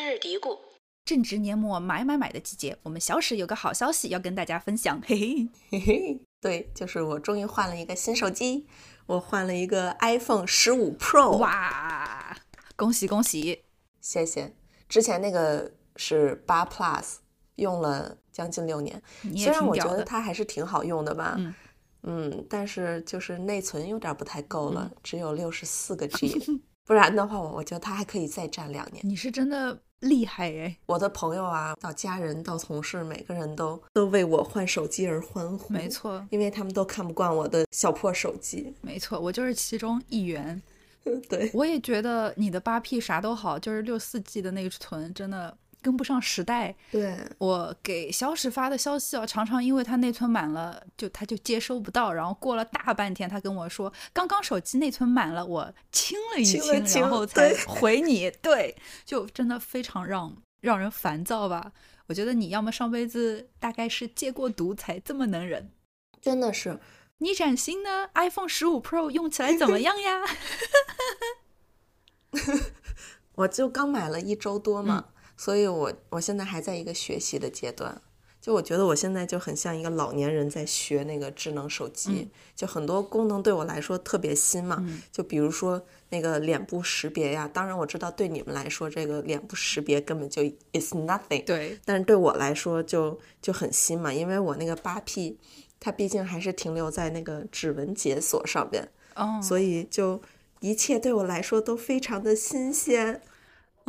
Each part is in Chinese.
春日嘀咕。正值年末买买买的季节，我们小史有个好消息要跟大家分享，嘿嘿嘿嘿，对，就是我终于换了一个新手机，我换了一个 iPhone 十五 Pro，哇，恭喜恭喜！谢谢。之前那个是八 Plus，用了将近六年，虽然我觉得它还是挺好用的吧，嗯嗯，但是就是内存有点不太够了，只有六十四个 G，不然的话，我我觉得他还可以再战两年。你是真的厉害哎！我的朋友啊，到家人到同事，每个人都都为我换手机而欢呼。没错，因为他们都看不惯我的小破手机。没错，我就是其中一员。对，我也觉得你的八 P 啥都好，就是六四 G 的内存真的跟不上时代。对我给小史发的消息啊，常常因为他内存满了，就他就接收不到，然后过了大半天，他跟我说刚刚手机内存满了，我清了一清，然后才回你。对，就真的非常让让人烦躁吧？我觉得你要么上辈子大概是戒过毒才这么能忍，真的是。你崭新的 iPhone 十五 Pro 用起来怎么样呀？我就刚买了一周多嘛，所以我我现在还在一个学习的阶段。就我觉得我现在就很像一个老年人在学那个智能手机，就很多功能对我来说特别新嘛。就比如说那个脸部识别呀，当然我知道对你们来说这个脸部识别根本就 is nothing。对，但是对我来说就就很新嘛，因为我那个八 P。它毕竟还是停留在那个指纹解锁上边，哦，所以就一切对我来说都非常的新鲜。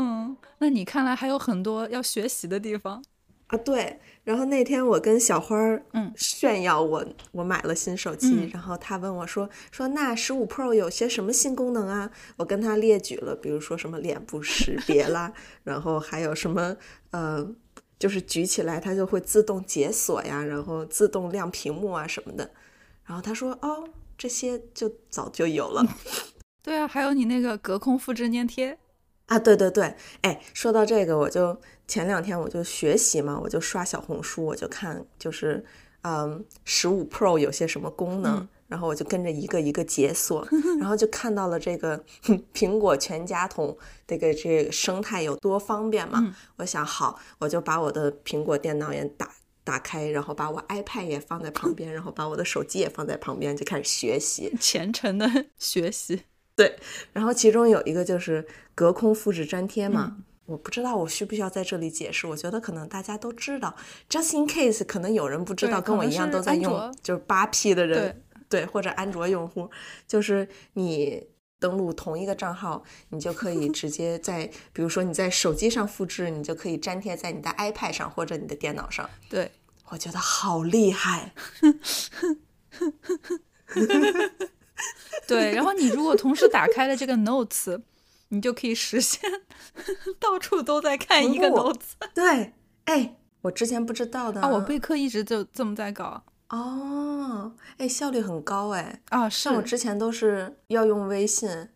嗯，那你看来还有很多要学习的地方啊。对，然后那天我跟小花儿嗯炫耀我我买了新手机，然后他问我说说那十五 Pro 有些什么新功能啊？我跟他列举了，比如说什么脸部识别啦，然后还有什么呃。就是举起来，它就会自动解锁呀，然后自动亮屏幕啊什么的。然后他说：“哦，这些就早就有了。”对啊，还有你那个隔空复制粘贴啊，对对对。哎，说到这个，我就前两天我就学习嘛，我就刷小红书，我就看就是嗯，十五 Pro 有些什么功能。然后我就跟着一个一个解锁，然后就看到了这个 苹果全家桶这个这个生态有多方便嘛。我想好，我就把我的苹果电脑也打打开，然后把我 iPad 也放在旁边，然后把我的手机也放在旁边，就开始学习，虔诚的学习。对，然后其中有一个就是隔空复制粘贴嘛，我不知道我需不需要在这里解释，我觉得可能大家都知道，just in case，可能有人不知道，跟我一样都在用，就是八 P 的人。对，或者安卓用户，就是你登录同一个账号，你就可以直接 在，比如说你在手机上复制，你就可以粘贴在你的 iPad 上或者你的电脑上。对，我觉得好厉害。对，然后你如果同时打开了这个 Notes，你就可以实现 到处都在看一个 Notes。对，哎，我之前不知道的啊，我备课一直就这么在搞。哦，哎，效率很高哎啊！是我之前都是要用微信，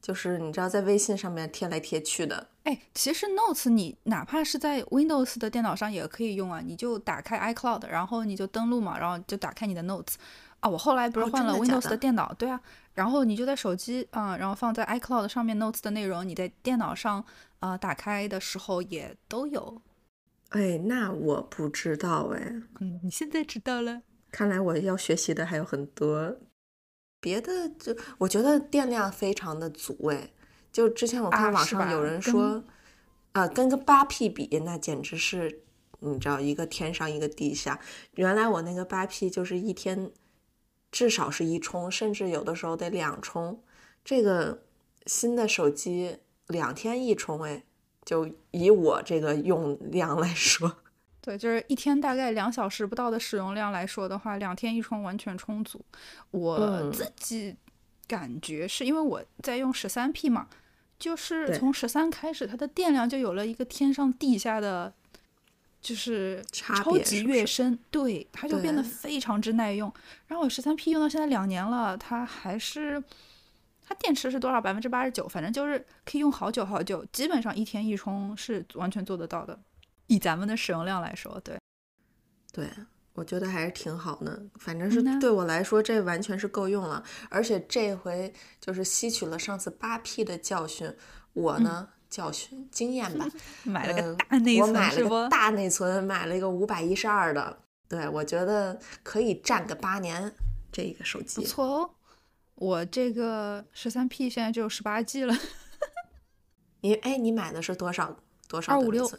就是你知道在微信上面贴来贴去的。哎，其实 Notes 你哪怕是在 Windows 的电脑上也可以用啊，你就打开 iCloud，然后你就登录嘛，然后就打开你的 Notes 啊。我后来不是换了 Windows 的电脑，对啊，然后你就在手机啊，然后放在 iCloud 上面 Notes 的内容，你在电脑上啊打开的时候也都有。哎，那我不知道哎，嗯，你现在知道了。看来我要学习的还有很多，别的就我觉得电量非常的足哎，就之前我看网上有人说，啊，跟个八 P 比，那简直是你知道一个天上一个地下。原来我那个八 P 就是一天至少是一充，甚至有的时候得两充。这个新的手机两天一充哎，就以我这个用量来说。对，就是一天大概两小时不到的使用量来说的话，两天一充完全充足。我自己感觉是因为我在用十三 P 嘛，就是从十三开始，它的电量就有了一个天上地下的，就是超级跃升。对，它就变得非常之耐用。然后我十三 P 用到现在两年了，它还是它电池是多少？百分之八十九，反正就是可以用好久好久，基本上一天一充是完全做得到的。以咱们的使用量来说，对，对，我觉得还是挺好的。反正是对我来说，这完全是够用了。而且这回就是吸取了上次八 P 的教训，我呢教训经验吧。买了个大内存，我买了个大内存，买了一个五百一十二的。对，我觉得可以占个八年。这个手机不错哦。我这个十三 P 现在只有十八 G 了。你哎，你买的是多少多少？二五六。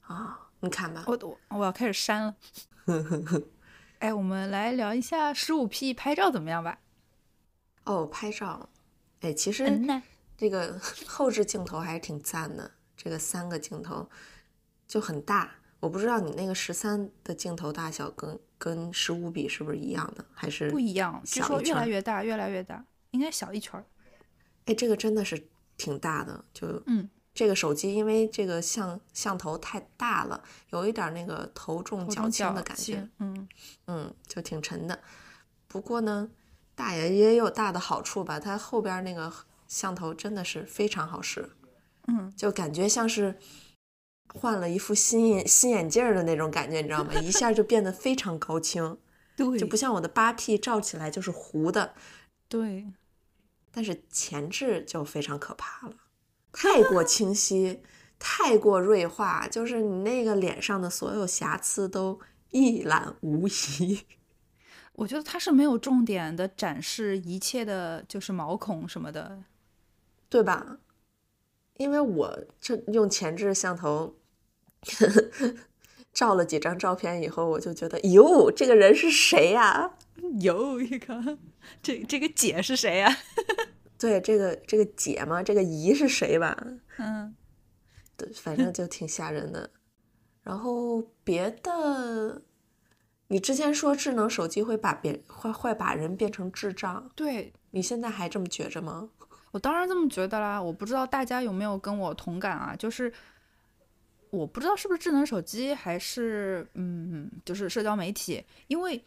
啊，你看吧。我我我要开始删了。哎，我们来聊一下十五 P 拍照怎么样吧？哦，拍照，哎，其实这个 后置镜头还是挺赞的。这个三个镜头就很大，我不知道你那个十三的镜头大小跟跟十五比是不是一样的，还是不一样？据说越来越大，越来越大，应该小一圈儿。哎，这个真的是挺大的，就嗯，这个手机因为这个像像头太大了，有一点那个头重脚轻的感觉，嗯嗯，就挺沉的。不过呢。大也也有大的好处吧，它后边那个相头真的是非常好使，嗯，就感觉像是换了一副新眼新眼镜的那种感觉，你知道吗？一下就变得非常高清，对，就不像我的八 P 照起来就是糊的，对，但是前置就非常可怕了，太过清晰，太过锐化，就是你那个脸上的所有瑕疵都一览无遗。我觉得它是没有重点的展示一切的，就是毛孔什么的，对吧？因为我这用前置像头照了几张照片以后，我就觉得，哟，这个人是谁呀？哟，一个，这这个姐是谁呀？对，这个这个姐嘛，这个姨是谁吧？嗯，对，反正就挺吓人的。然后别的。你之前说智能手机会把别会会把人变成智障，对你现在还这么觉着吗？我当然这么觉得啦，我不知道大家有没有跟我同感啊？就是我不知道是不是智能手机还是嗯，就是社交媒体，因为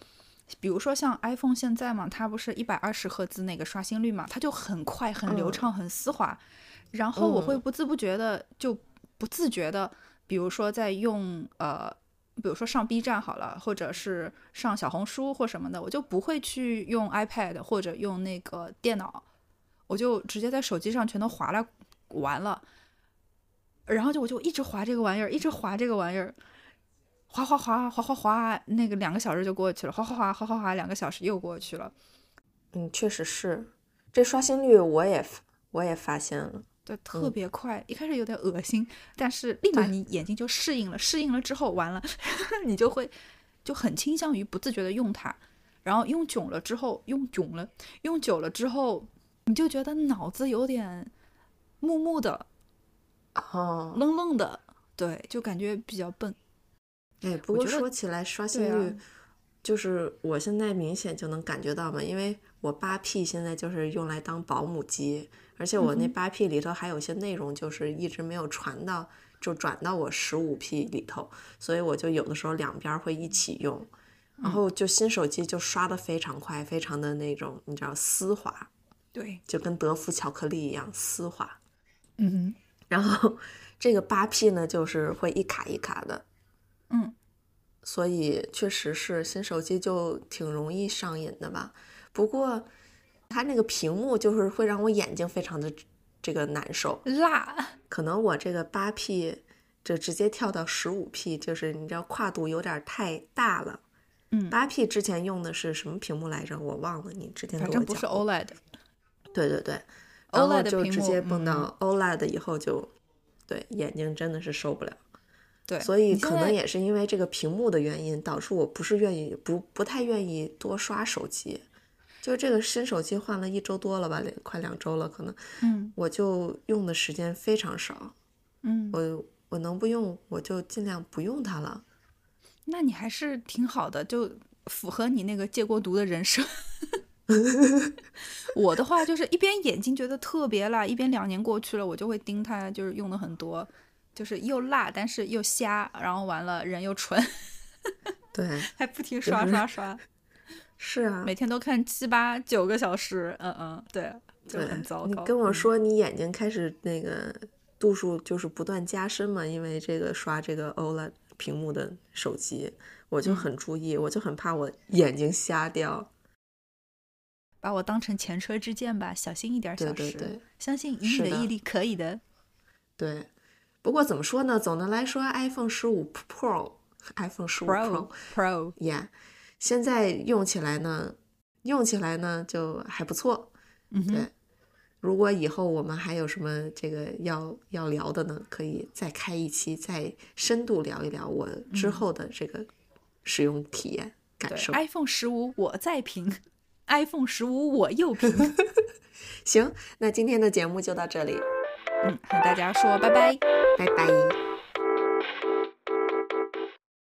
比如说像 iPhone 现在嘛，它不是一百二十赫兹那个刷新率嘛，它就很快、很流畅、很丝滑，然后我会不自不觉的就不自觉的，比如说在用呃。比如说上 B 站好了，或者是上小红书或什么的，我就不会去用 iPad 或者用那个电脑，我就直接在手机上全都划了完了，然后就我就一直划这个玩意儿，一直划这个玩意儿，划划划划划划，那个两个小时就过去了，划划划划划划，两个小时又过去了。嗯，确实是，这刷新率我也我也发现了。对，特别快，一开始有点恶心，但是立马你眼睛就适应了，适应了之后完了，你就会就很倾向于不自觉的用它，然后用久了之后，用囧了，用久了之后，你就觉得脑子有点木木的，哦，愣愣的，对，就感觉比较笨。哎，不过说起来刷新率，就是我现在明显就能感觉到嘛，因为我八 P 现在就是用来当保姆机。而且我那八 P 里头还有些内容，就是一直没有传到，就转到我十五 P 里头，所以我就有的时候两边会一起用，然后就新手机就刷的非常快，非常的那种，你知道丝滑，对，就跟德芙巧克力一样丝滑，嗯哼，然后 这个八 P 呢，就是会一卡一卡的，嗯，所以确实是新手机就挺容易上瘾的吧，不过。它那个屏幕就是会让我眼睛非常的这个难受，辣。可能我这个八 P 就直接跳到十五 P，就是你知道跨度有点太大了。嗯，八 P 之前用的是什么屏幕来着？我忘了。你之前反正不是 OLED。对对对，OLED 就直接蹦到 OLED 以后就，对眼睛真的是受不了。对，所以可能也是因为这个屏幕的原因，导致我不是愿意不不太愿意多刷手机。就这个新手机换了一周多了吧，快两周了，可能，嗯，我就用的时间非常少，嗯，我我能不用我就尽量不用它了。那你还是挺好的，就符合你那个戒过毒的人设。我的话就是一边眼睛觉得特别辣，一边两年过去了，我就会盯它，就是用的很多，就是又辣但是又瞎，然后完了人又蠢，对，还不停刷刷刷。是啊，每天都看七八九个小时，嗯嗯，对，就很糟糕。你跟我说你眼睛开始那个度数就是不断加深嘛，因为这个刷这个 OLED 屏幕的手机，我就很注意，我就很怕我眼睛瞎掉。把我当成前车之鉴吧，小心一点，小时，相信以你的毅力可以的。对，不过怎么说呢？总的来说，iPhone 十五 Pro，iPhone 十五 Pro，Pro，Yeah，现在用起来呢，用起来呢就还不错。嗯，对。如果以后我们还有什么这个要要聊的呢，可以再开一期，再深度聊一聊我之后的这个使用体验感受。iPhone 十五我再评 ，iPhone 十五我又评。行，那今天的节目就到这里。嗯，和大家说拜拜，拜拜。